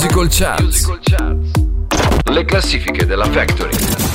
Musical Charts. Le classifiche della Factory.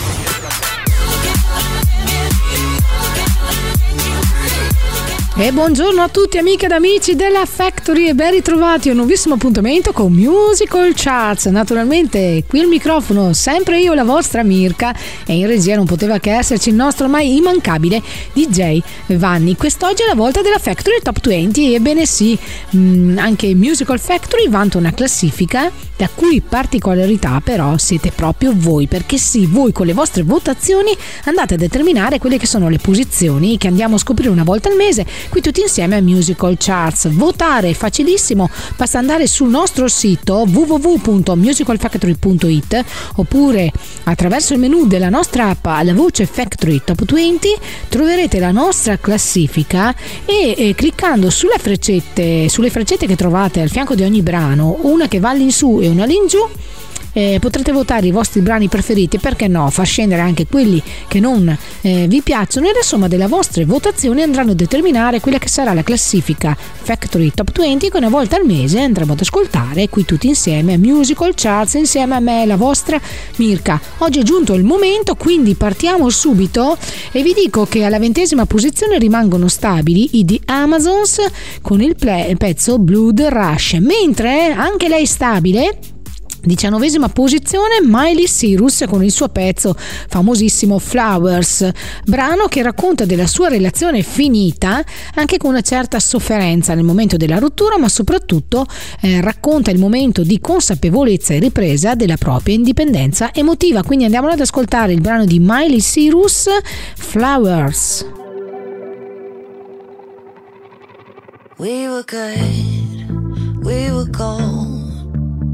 E buongiorno a tutti amiche ed amici della Factory e ben ritrovati a un nuovissimo appuntamento con Musical Charts. Naturalmente qui il microfono, sempre io la vostra Mirka e in regia non poteva che esserci il nostro ormai immancabile DJ Vanni. Quest'oggi è la volta della Factory Top 20 ebbene sì, mm, anche Musical Factory vanta una classifica la cui particolarità però siete proprio voi, perché sì, voi con le vostre votazioni andate a determinare quelle che sono le posizioni che andiamo a scoprire una volta al mese qui tutti insieme a Musical Charts. Votare è facilissimo, basta andare sul nostro sito www.musicalfactory.it oppure attraverso il menu della nostra app alla voce Factory Top 20 troverete la nostra classifica e, e cliccando sulle freccette, sulle freccette che trovate al fianco di ogni brano, una che va all'insù e una all'ingiù, eh, potrete votare i vostri brani preferiti, perché no, far scendere anche quelli che non eh, vi piacciono. E la somma delle vostre votazioni andranno a determinare quella che sarà la classifica Factory Top 20 che una volta al mese andremo ad ascoltare qui tutti insieme Musical Charts insieme a me, la vostra Mirka. Oggi è giunto il momento, quindi partiamo subito e vi dico che alla ventesima posizione rimangono stabili i The Amazons con il, play, il pezzo Blood Rush, mentre anche lei stabile Diciannovesima posizione Miley Cyrus con il suo pezzo famosissimo Flowers, brano che racconta della sua relazione finita anche con una certa sofferenza nel momento della rottura, ma soprattutto eh, racconta il momento di consapevolezza e ripresa della propria indipendenza emotiva. Quindi andiamo ad ascoltare il brano di Miley Cyrus Flowers. We were good, we were gold.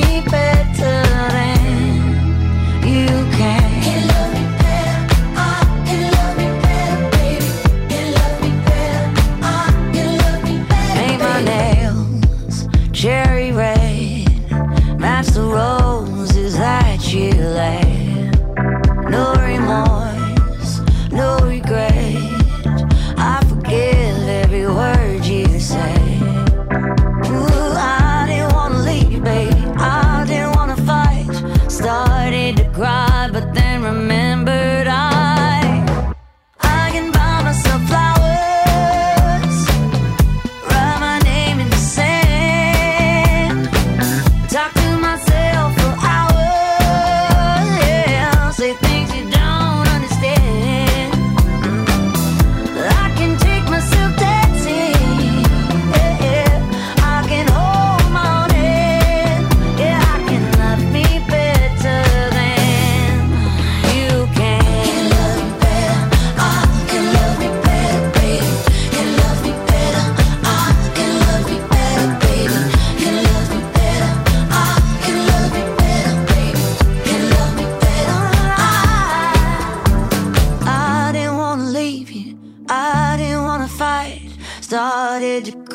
me better.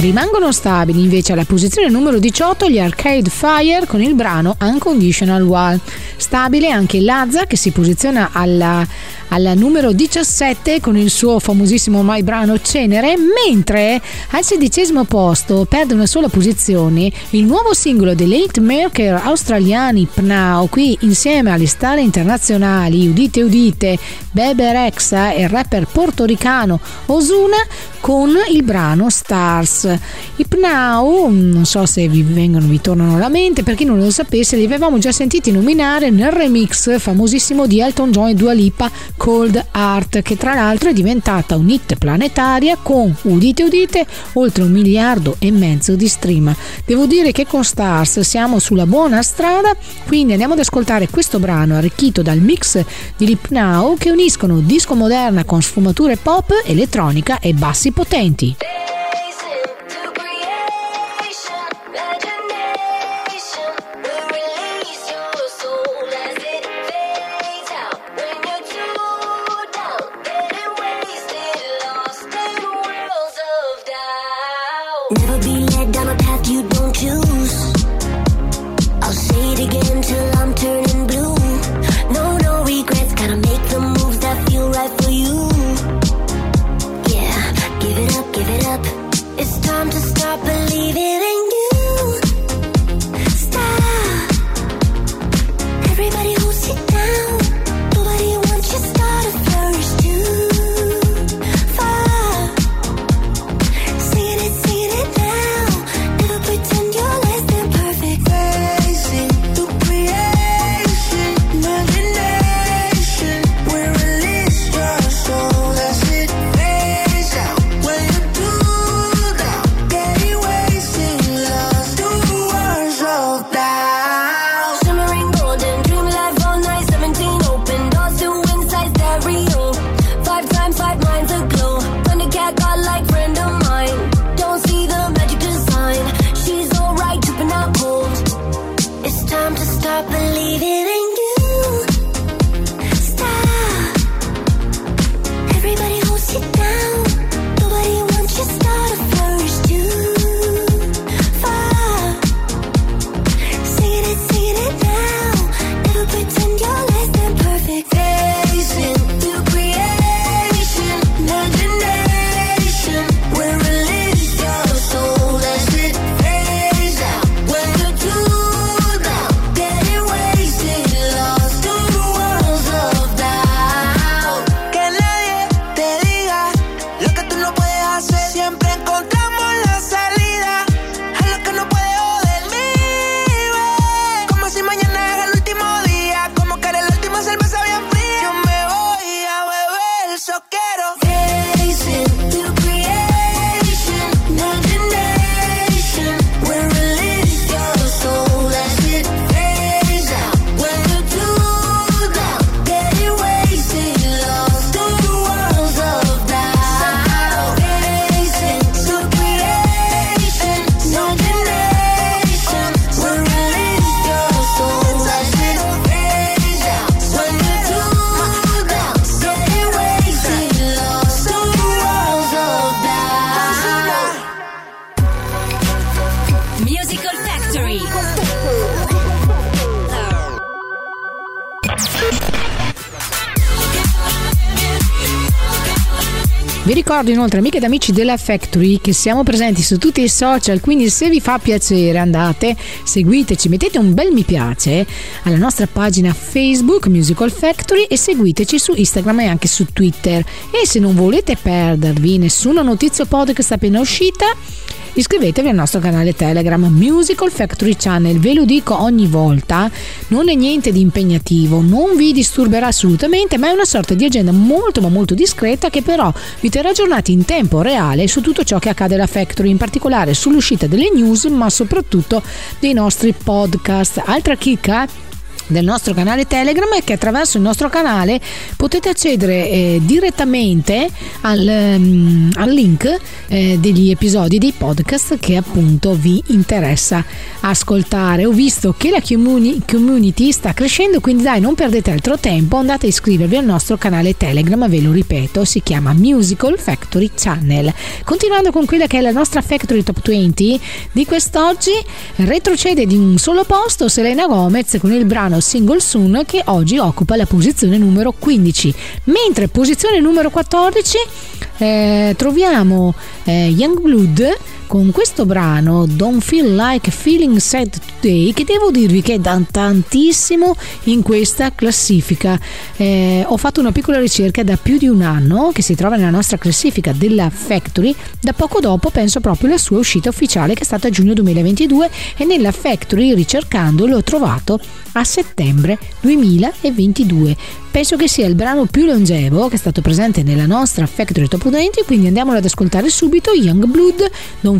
Rimangono stabili invece alla posizione numero 18 gli Arcade Fire con il brano Unconditional Wall. Stabile anche Lazza che si posiziona alla al numero 17 con il suo famosissimo mai brano Cenere, mentre al sedicesimo posto perde una sola posizione il nuovo singolo dei late maker australiani Pnau, qui insieme alle star internazionali udite udite Bebe Rexa e il rapper portoricano Osuna con il brano Stars. I Pnau, non so se vi vengono, vi tornano alla mente, per chi non lo sapesse, li avevamo già sentiti nominare nel remix famosissimo di Elton John e Dua Lipa Cold Art, che tra l'altro è diventata un hit planetaria con, udite udite, oltre un miliardo e mezzo di stream. Devo dire che con Stars siamo sulla buona strada, quindi andiamo ad ascoltare questo brano arricchito dal mix di Lip Now che uniscono disco moderna con sfumature pop, elettronica e bassi potenti. Ricordo inoltre amiche ed amici della Factory che siamo presenti su tutti i social, quindi se vi fa piacere andate, seguiteci, mettete un bel mi piace alla nostra pagina Facebook Musical Factory e seguiteci su Instagram e anche su Twitter. E se non volete perdervi nessuna notizia podcast appena uscita, iscrivetevi al nostro canale Telegram Musical Factory Channel. Ve lo dico ogni volta, non è niente di impegnativo, non vi disturberà assolutamente, ma è una sorta di agenda molto ma molto discreta che però vi terrà aggiornati in tempo reale su tutto ciò che accade alla Factory, in particolare sull'uscita delle news, ma soprattutto dei nostri podcast. Altra chicca del nostro canale Telegram è che attraverso il nostro canale potete accedere eh, direttamente al, um, al, link eh, degli episodi dei podcast che appunto vi interessa ascoltare. Ho visto che la community sta crescendo, quindi dai, non perdete altro tempo, andate a iscrivervi al nostro canale Telegram, ve lo ripeto, si chiama Musical Factory Channel. Continuando con quella che è la nostra Factory Top 20 di quest'oggi, retrocede di un solo posto Selena Gomez con il brano Single Soon che oggi occupa la posizione numero 15, mentre posizione numero 14 eh, troviamo Youngblood con questo brano Don't Feel Like Feeling Sad Today che devo dirvi che è da tantissimo in questa classifica. Eh, ho fatto una piccola ricerca da più di un anno che si trova nella nostra classifica della Factory, da poco dopo penso proprio alla sua uscita ufficiale che è stata a giugno 2022 e nella Factory ricercando l'ho trovato a settembre 2022. Penso che sia il brano più longevo che è stato presente nella nostra Factory Top 20, quindi andiamolo ad ascoltare subito Young Blood Don't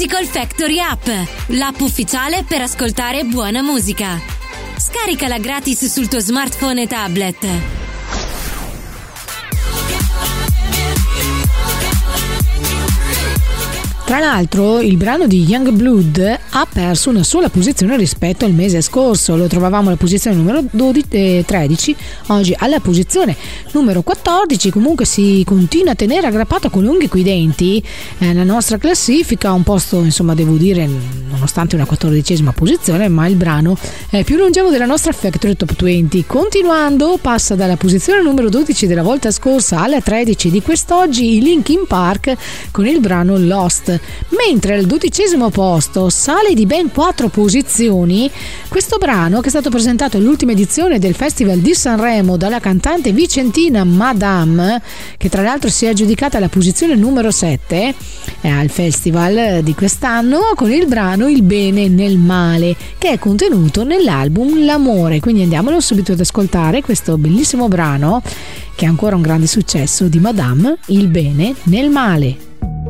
Musical Factory App, l'app ufficiale per ascoltare buona musica. Scaricala gratis sul tuo smartphone e tablet. Tra l'altro il brano di Young Blood ha perso una sola posizione rispetto al mese scorso, lo trovavamo alla posizione numero 12, eh, 13, oggi alla posizione numero 14, comunque si continua a tenere aggrappato con unghie coi denti eh, la nostra classifica, un posto insomma devo dire nonostante una quattordicesima posizione, ma il brano è più longevo della nostra Factory Top 20. Continuando passa dalla posizione numero 12 della volta scorsa alla 13 di quest'oggi i Linkin Park con il brano Lost. Mentre al dodicesimo posto sale di ben quattro posizioni questo brano che è stato presentato all'ultima edizione del Festival di Sanremo dalla cantante vicentina Madame, che tra l'altro si è aggiudicata la posizione numero 7 eh, al festival di quest'anno con il brano Il bene nel male, che è contenuto nell'album L'amore. Quindi andiamolo subito ad ascoltare questo bellissimo brano che è ancora un grande successo di Madame, Il bene nel male.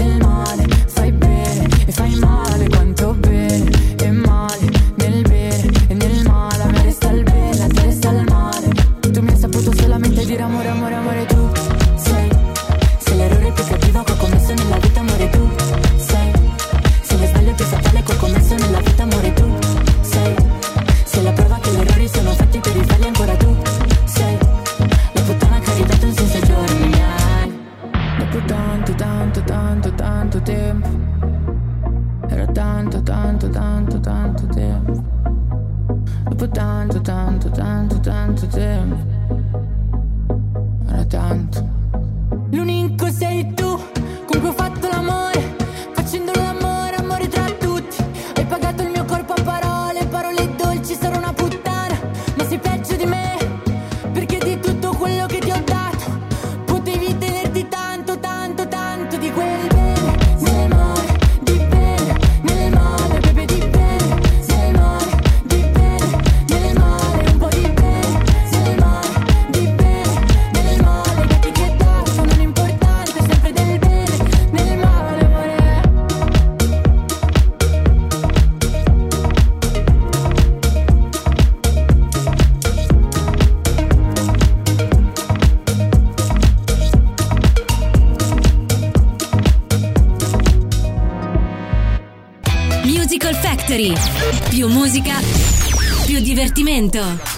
Divertimento.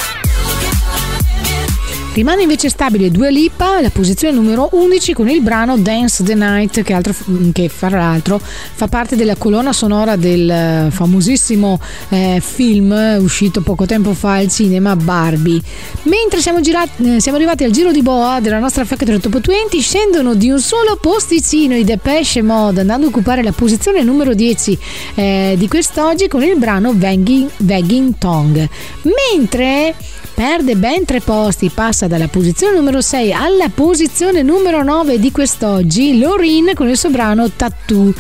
Rimane invece stabile Dua Lipa alla posizione numero 11 con il brano Dance the Night che, altro, che fra l'altro fa parte della colonna sonora del eh, famosissimo eh, film uscito poco tempo fa al cinema Barbie. Mentre siamo, girati, eh, siamo arrivati al giro di boa della nostra Factory Top 20 scendono di un solo posticino i Depeche Mode andando a occupare la posizione numero 10 eh, di quest'oggi con il brano Wagging Tongue. Mentre perde ben tre posti, passa dalla posizione numero 6 alla posizione numero 9 di quest'oggi, Lorin con il suo brano Tattoo,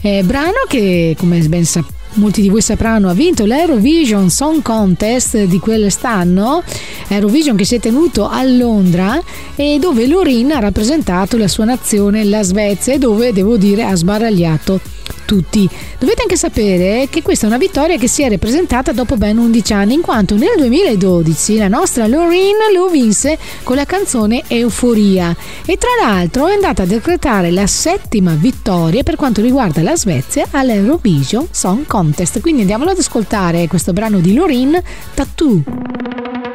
eh, brano che come ben sapete molti di voi sapranno, ha vinto l'Eurovision Song Contest di quell'anno, Eurovision che si è tenuto a Londra e dove Lorin ha rappresentato la sua nazione, la Svezia, e dove devo dire ha sbaragliato tutti. Dovete anche sapere che questa è una vittoria che si è rappresentata dopo ben 11 anni, in quanto nel 2012 la nostra Loreen lo vinse con la canzone Euforia e tra l'altro è andata a decretare la settima vittoria per quanto riguarda la Svezia all'Eurovision Song Contest. Quindi andiamolo ad ascoltare questo brano di Loreen, Tattoo.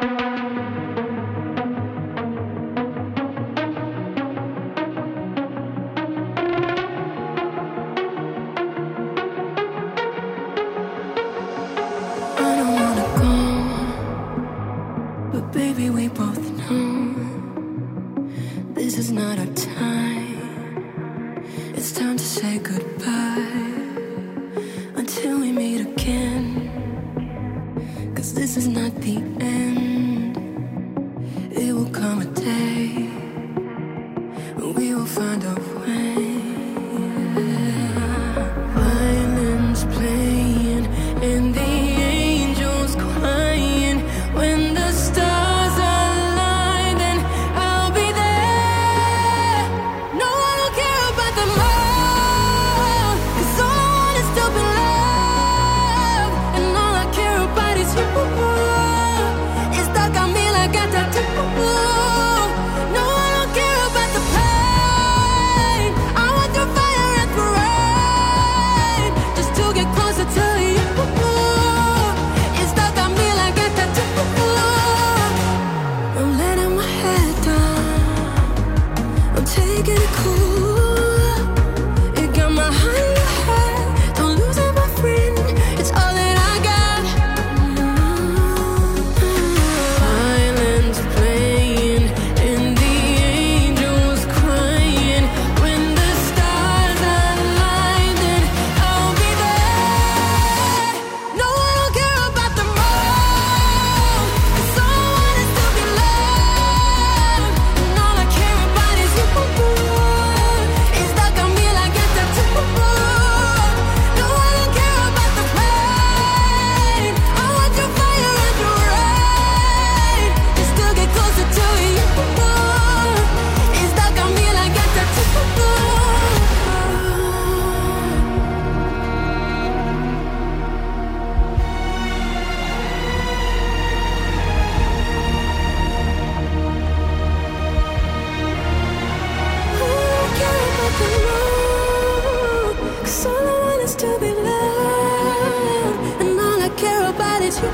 you.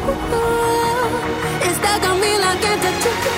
It's that Camila que te chupa.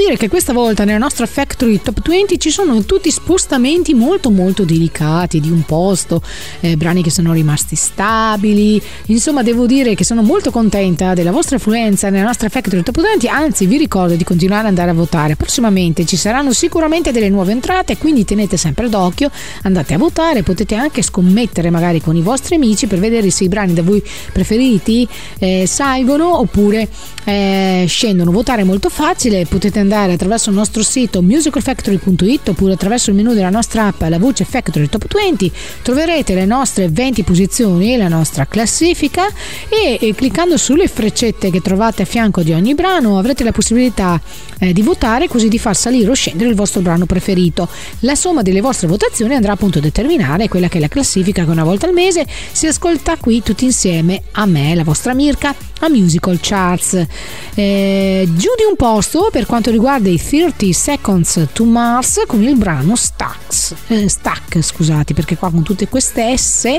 dire che questa volta nella nostra Factory Top 20 ci sono tutti spostamenti molto molto delicati di un posto, eh, brani che sono rimasti stabili, insomma devo dire che sono molto contenta della vostra affluenza nella nostra Factory Top 20, anzi vi ricordo di continuare ad andare a votare, prossimamente ci saranno sicuramente delle nuove entrate, quindi tenete sempre d'occhio, andate a votare, potete anche scommettere magari con i vostri amici per vedere se i brani da voi preferiti eh, salgono oppure eh, scendono, votare è molto facile, potete andare attraverso il nostro sito musicalfactory.it oppure attraverso il menu della nostra app La Voce Factory Top 20 troverete le nostre 20 posizioni, la nostra classifica e, e cliccando sulle freccette che trovate a fianco di ogni brano avrete la possibilità eh, di votare così di far salire o scendere il vostro brano preferito. La somma delle vostre votazioni andrà appunto a determinare quella che è la classifica che una volta al mese si ascolta qui tutti insieme a me, la vostra Mirka, a Musical Charts. Eh, giù di un posto per quanto riguarda i 30 Seconds to Mars con il brano Stacks, eh, Stack, scusate, perché qua con tutte queste S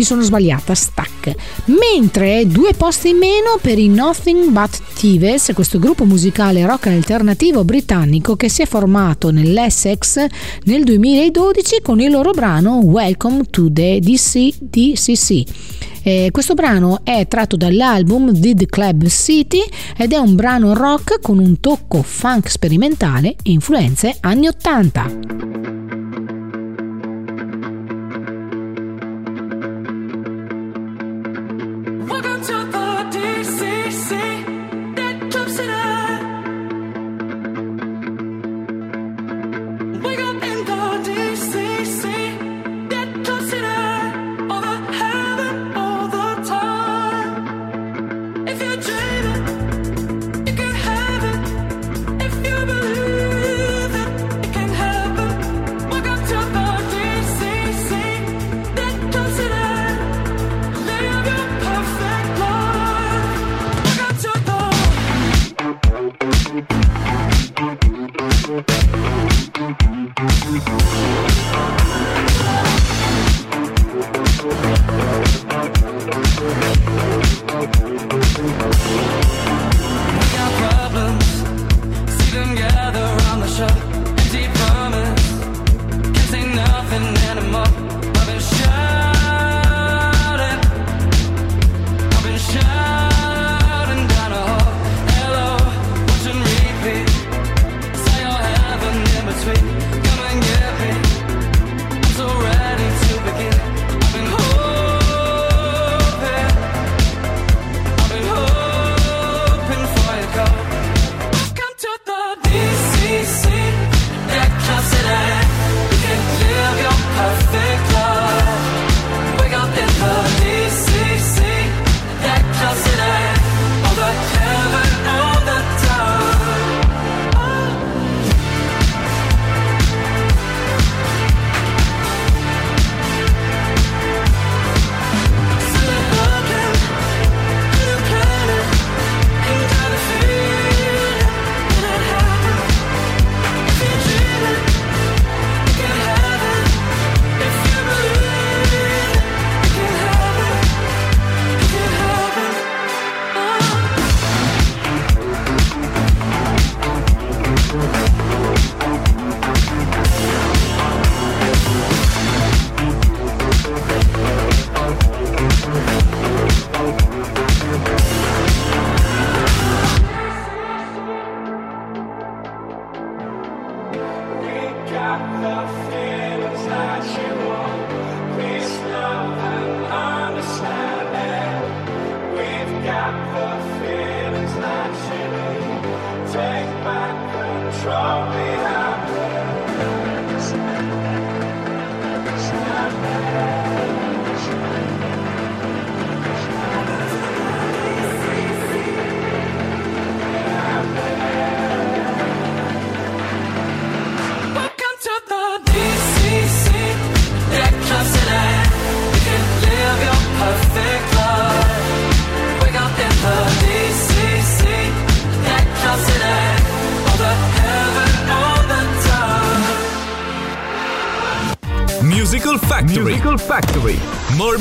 mi sono sbagliata, Stack. Mentre due posti in meno per i Nothing But Thieves, questo gruppo musicale rock alternativo britannico che si è formato nell'Essex nel 2012 con il loro brano Welcome to the DC, DCC. Eh, questo brano è tratto dall'album Did Club City ed è un brano rock con un tocco funk sperimentale e influenze anni 80.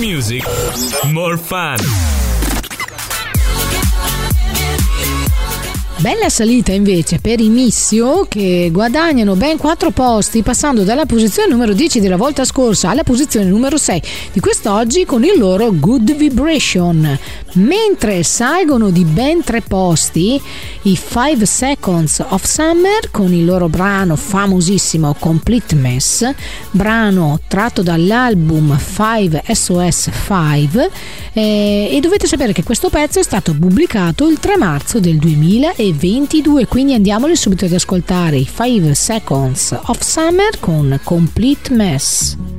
Music, more fun. Bella salita invece per i Missio che guadagnano ben 4 posti passando dalla posizione numero 10 della volta scorsa alla posizione numero 6 di quest'oggi con il loro Good Vibration. Mentre salgono di ben 3 posti i 5 Seconds of Summer con il loro brano famosissimo Complete Mess, brano tratto dall'album 5 SOS 5 eh, e dovete sapere che questo pezzo è stato pubblicato il 3 marzo del 2020 22, quindi andiamoli subito ad ascoltare i 5 Seconds of Summer con Complete Mess.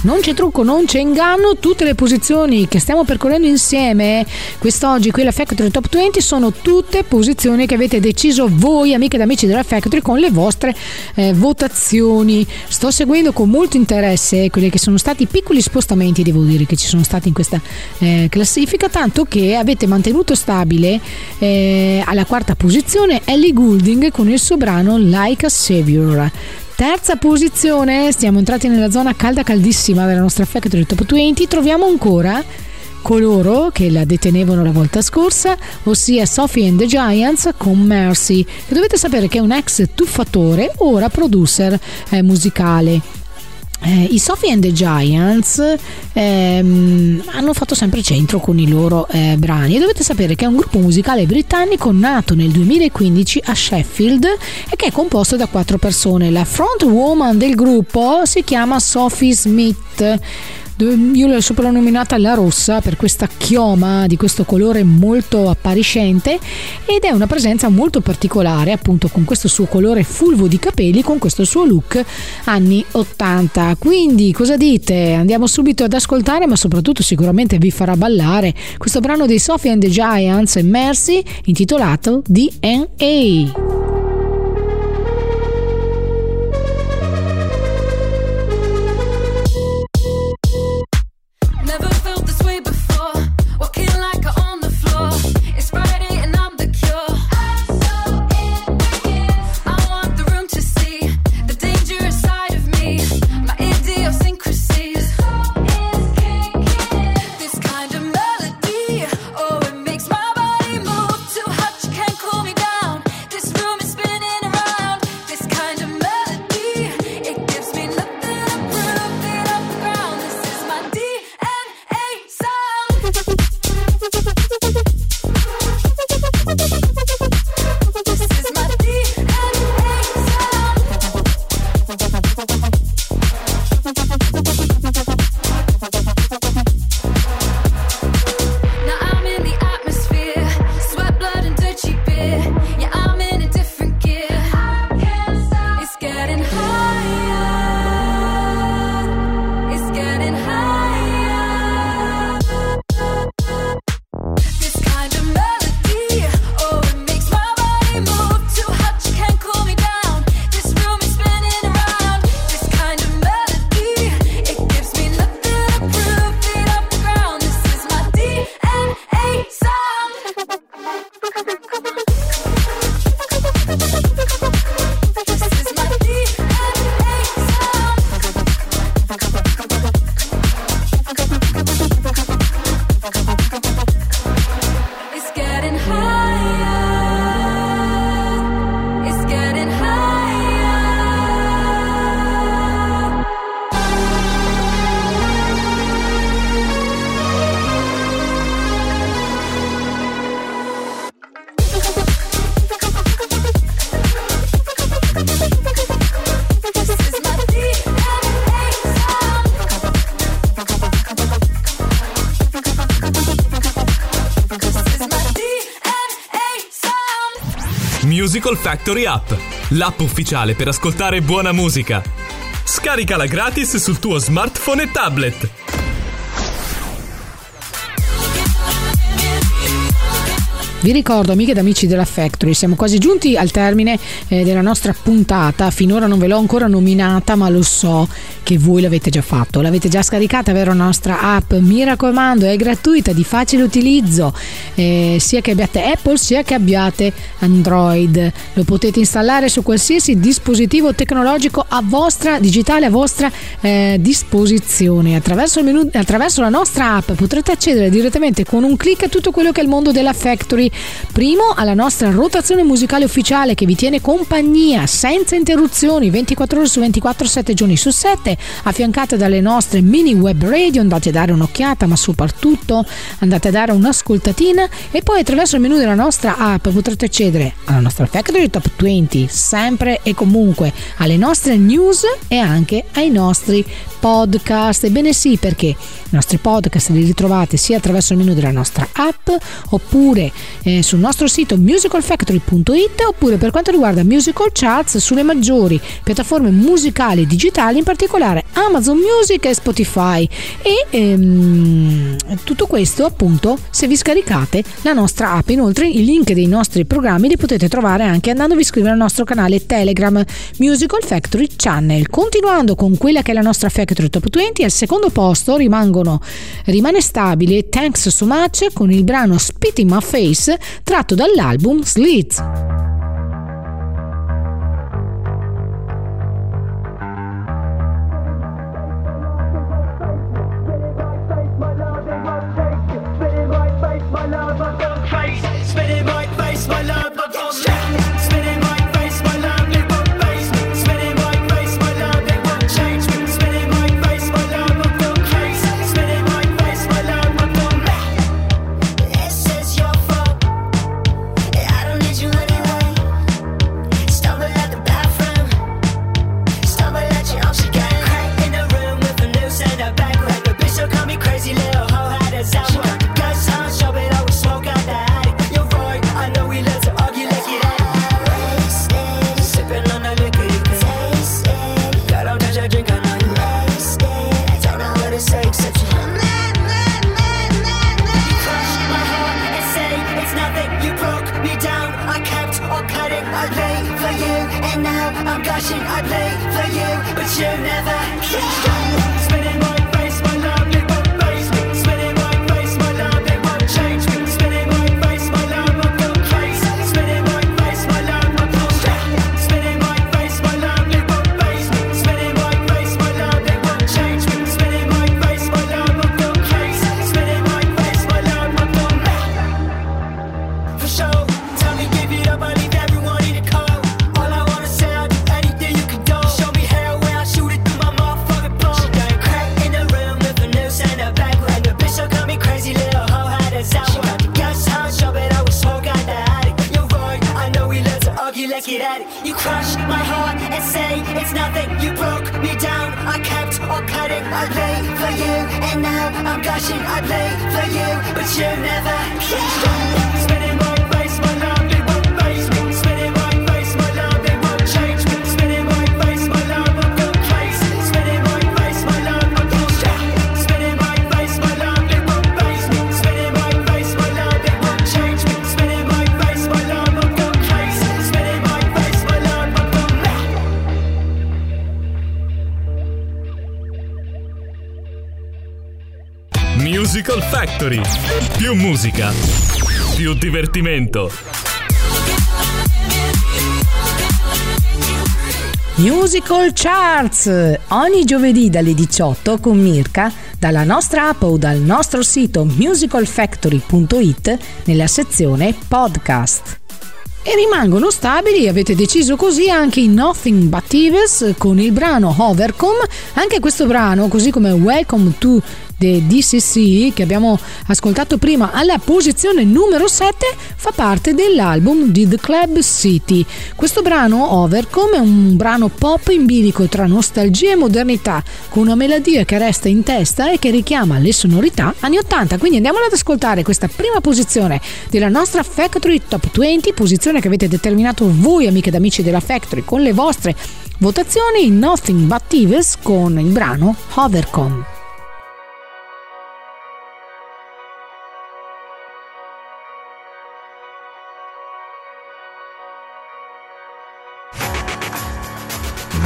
Non c'è trucco, non c'è inganno, tutte le posizioni che stiamo percorrendo insieme quest'oggi qui alla Factory Top 20 sono tutte posizioni che avete deciso voi amiche ed amici della Factory con le vostre eh, votazioni. Sto seguendo con molto interesse quelli che sono stati piccoli spostamenti, devo dire, che ci sono stati in questa eh, classifica, tanto che avete mantenuto stabile eh, alla quarta posizione Ellie Goulding con il suo brano Like a Savior. Terza posizione, stiamo entrati nella zona calda caldissima della nostra Factory Top 20, troviamo ancora coloro che la detenevano la volta scorsa, ossia Sophie and the Giants con Mercy, che dovete sapere che è un ex tuffatore, ora producer eh, musicale. Eh, I Sophie and the Giants ehm, hanno fatto sempre centro con i loro eh, brani e dovete sapere che è un gruppo musicale britannico nato nel 2015 a Sheffield e che è composto da quattro persone. La front woman del gruppo si chiama Sophie Smith io l'ho soprannominata la rossa per questa chioma di questo colore molto appariscente ed è una presenza molto particolare appunto con questo suo colore fulvo di capelli con questo suo look anni 80 quindi cosa dite? Andiamo subito ad ascoltare ma soprattutto sicuramente vi farà ballare questo brano dei Sophie and the Giants e Mercy intitolato DNA Musical Factory App, l'app ufficiale per ascoltare buona musica. Scaricala gratis sul tuo smartphone e tablet. Vi ricordo, amiche ed amici della Factory, siamo quasi giunti al termine eh, della nostra puntata. Finora non ve l'ho ancora nominata, ma lo so che voi l'avete già fatto. L'avete già scaricata, vero? La nostra app, mi raccomando, è gratuita, di facile utilizzo, eh, sia che abbiate Apple sia che abbiate Android. Lo potete installare su qualsiasi dispositivo tecnologico a vostra digitale, a vostra eh, disposizione. Attraverso, menu, attraverso la nostra app potrete accedere direttamente con un clic a tutto quello che è il mondo della Factory Primo alla nostra rotazione musicale ufficiale che vi tiene compagnia senza interruzioni 24 ore su 24, 7 giorni su 7, affiancata dalle nostre mini web radio. Andate a dare un'occhiata, ma soprattutto andate a dare un'ascoltatina e poi attraverso il menu della nostra app potrete accedere alla nostra Factory Top 20, sempre e comunque alle nostre news e anche ai nostri podcast. Ebbene sì, perché i nostri podcast li ritrovate sia attraverso il menu della nostra app oppure eh, sul nostro sito musicalfactory.it oppure per quanto riguarda musical charts sulle maggiori piattaforme musicali digitali, in particolare Amazon Music e Spotify. E ehm, tutto questo appunto se vi scaricate la nostra app. Inoltre i link dei nostri programmi li potete trovare anche andando a iscrivere al nostro canale Telegram Musical Factory Channel. Continuando con quella che è la nostra Factory Top 20, al secondo posto rimane stabile Thanks So Much con il brano Spit in My Face tratto dall'album Slits. I'm gushing, I play for you, but you never care. Factory. Più musica, più divertimento. Musical Charts ogni giovedì dalle 18 con Mirka dalla nostra app o dal nostro sito musicalfactory.it nella sezione podcast. E rimangono stabili, avete deciso così anche i Nothing But Thieves con il brano Hovercom. Anche questo brano, così come Welcome to The DCC che abbiamo ascoltato prima alla posizione numero 7 fa parte dell'album di The Club City. Questo brano, Overcome, è un brano pop in bilico tra nostalgia e modernità, con una melodia che resta in testa e che richiama le sonorità anni 80. Quindi andiamo ad ascoltare questa prima posizione della nostra Factory Top 20, posizione che avete determinato voi amiche ed amici della Factory con le vostre votazioni Nothing But Thieves con il brano Hovercome.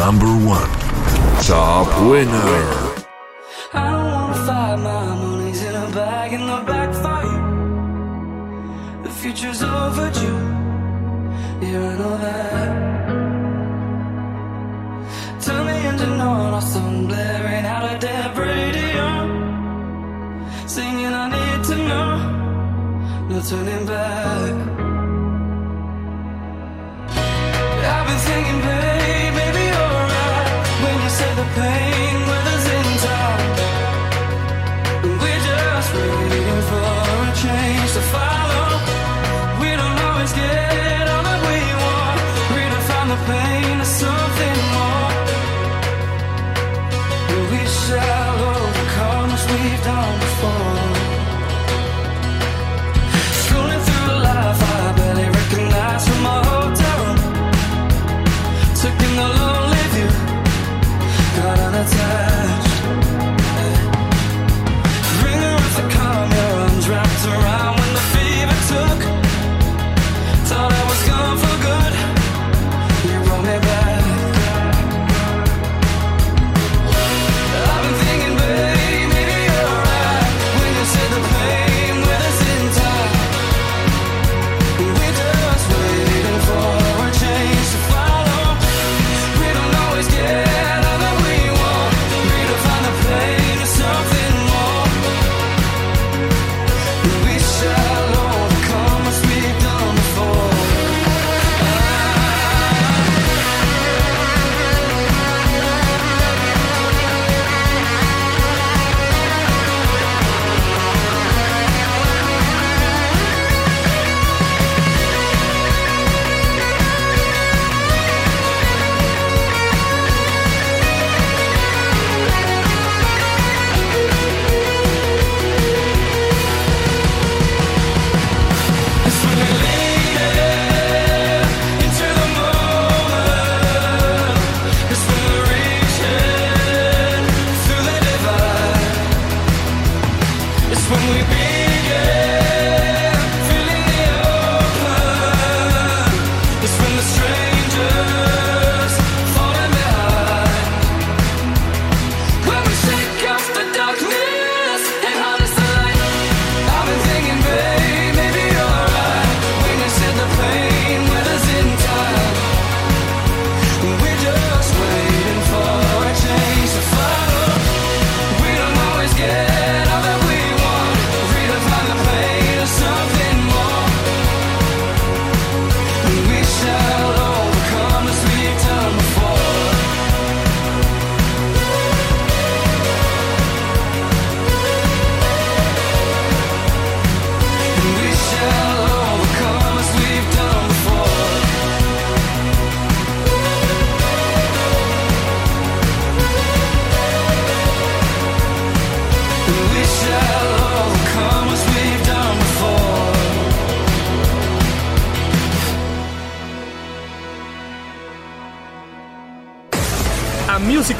Number one. Top winner. I don't wanna fight, my money's in a bag in the backfire. The future's overdue. I know that. Turn the engine on, or some blaring out of dead radio. Singing, I need to know. No turning back. I've been thinking, babe, on the phone.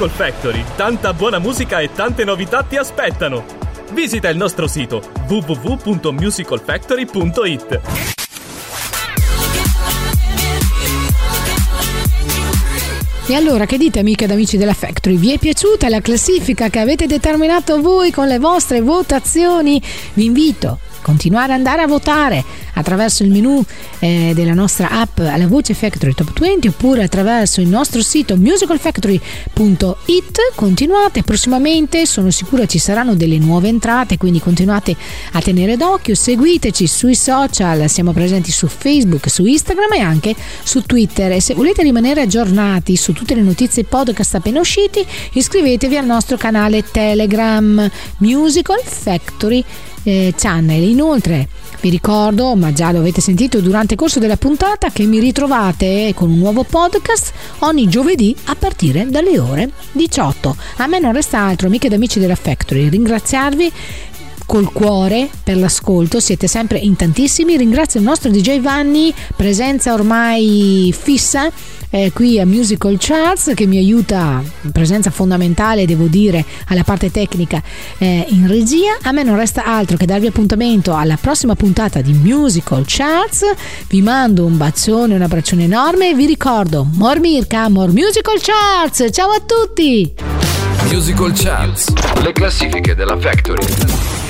Musical Factory, tanta buona musica e tante novità ti aspettano. Visita il nostro sito www.musicalfactory.it. E allora, che dite amiche ed amici della Factory? Vi è piaciuta la classifica che avete determinato voi con le vostre votazioni? Vi invito continuare ad andare a votare attraverso il menu eh, della nostra app alla voce Factory Top 20 oppure attraverso il nostro sito musicalfactory.it continuate prossimamente sono sicura ci saranno delle nuove entrate quindi continuate a tenere d'occhio. Seguiteci sui social siamo presenti su Facebook su Instagram e anche su Twitter. E se volete rimanere aggiornati su tutte le notizie podcast appena usciti iscrivetevi al nostro canale Telegram Musical Factory eh, Channel. Inoltre vi ricordo, ma già lo avete sentito durante il corso della puntata, che mi ritrovate con un nuovo podcast ogni giovedì a partire dalle ore 18. A me non resta altro, amiche ed amici della Factory, ringraziarvi col cuore per l'ascolto, siete sempre in tantissimi. Ringrazio il nostro DJ Vanni, presenza ormai fissa eh, qui a Musical Charts che mi aiuta, presenza fondamentale devo dire alla parte tecnica eh, in regia. A me non resta altro che darvi appuntamento alla prossima puntata di Musical Charts. Vi mando un bacione, un abbraccione enorme e vi ricordo More Mirka, More Musical Charts. Ciao a tutti! Musical Charts. Le classifiche della Factory.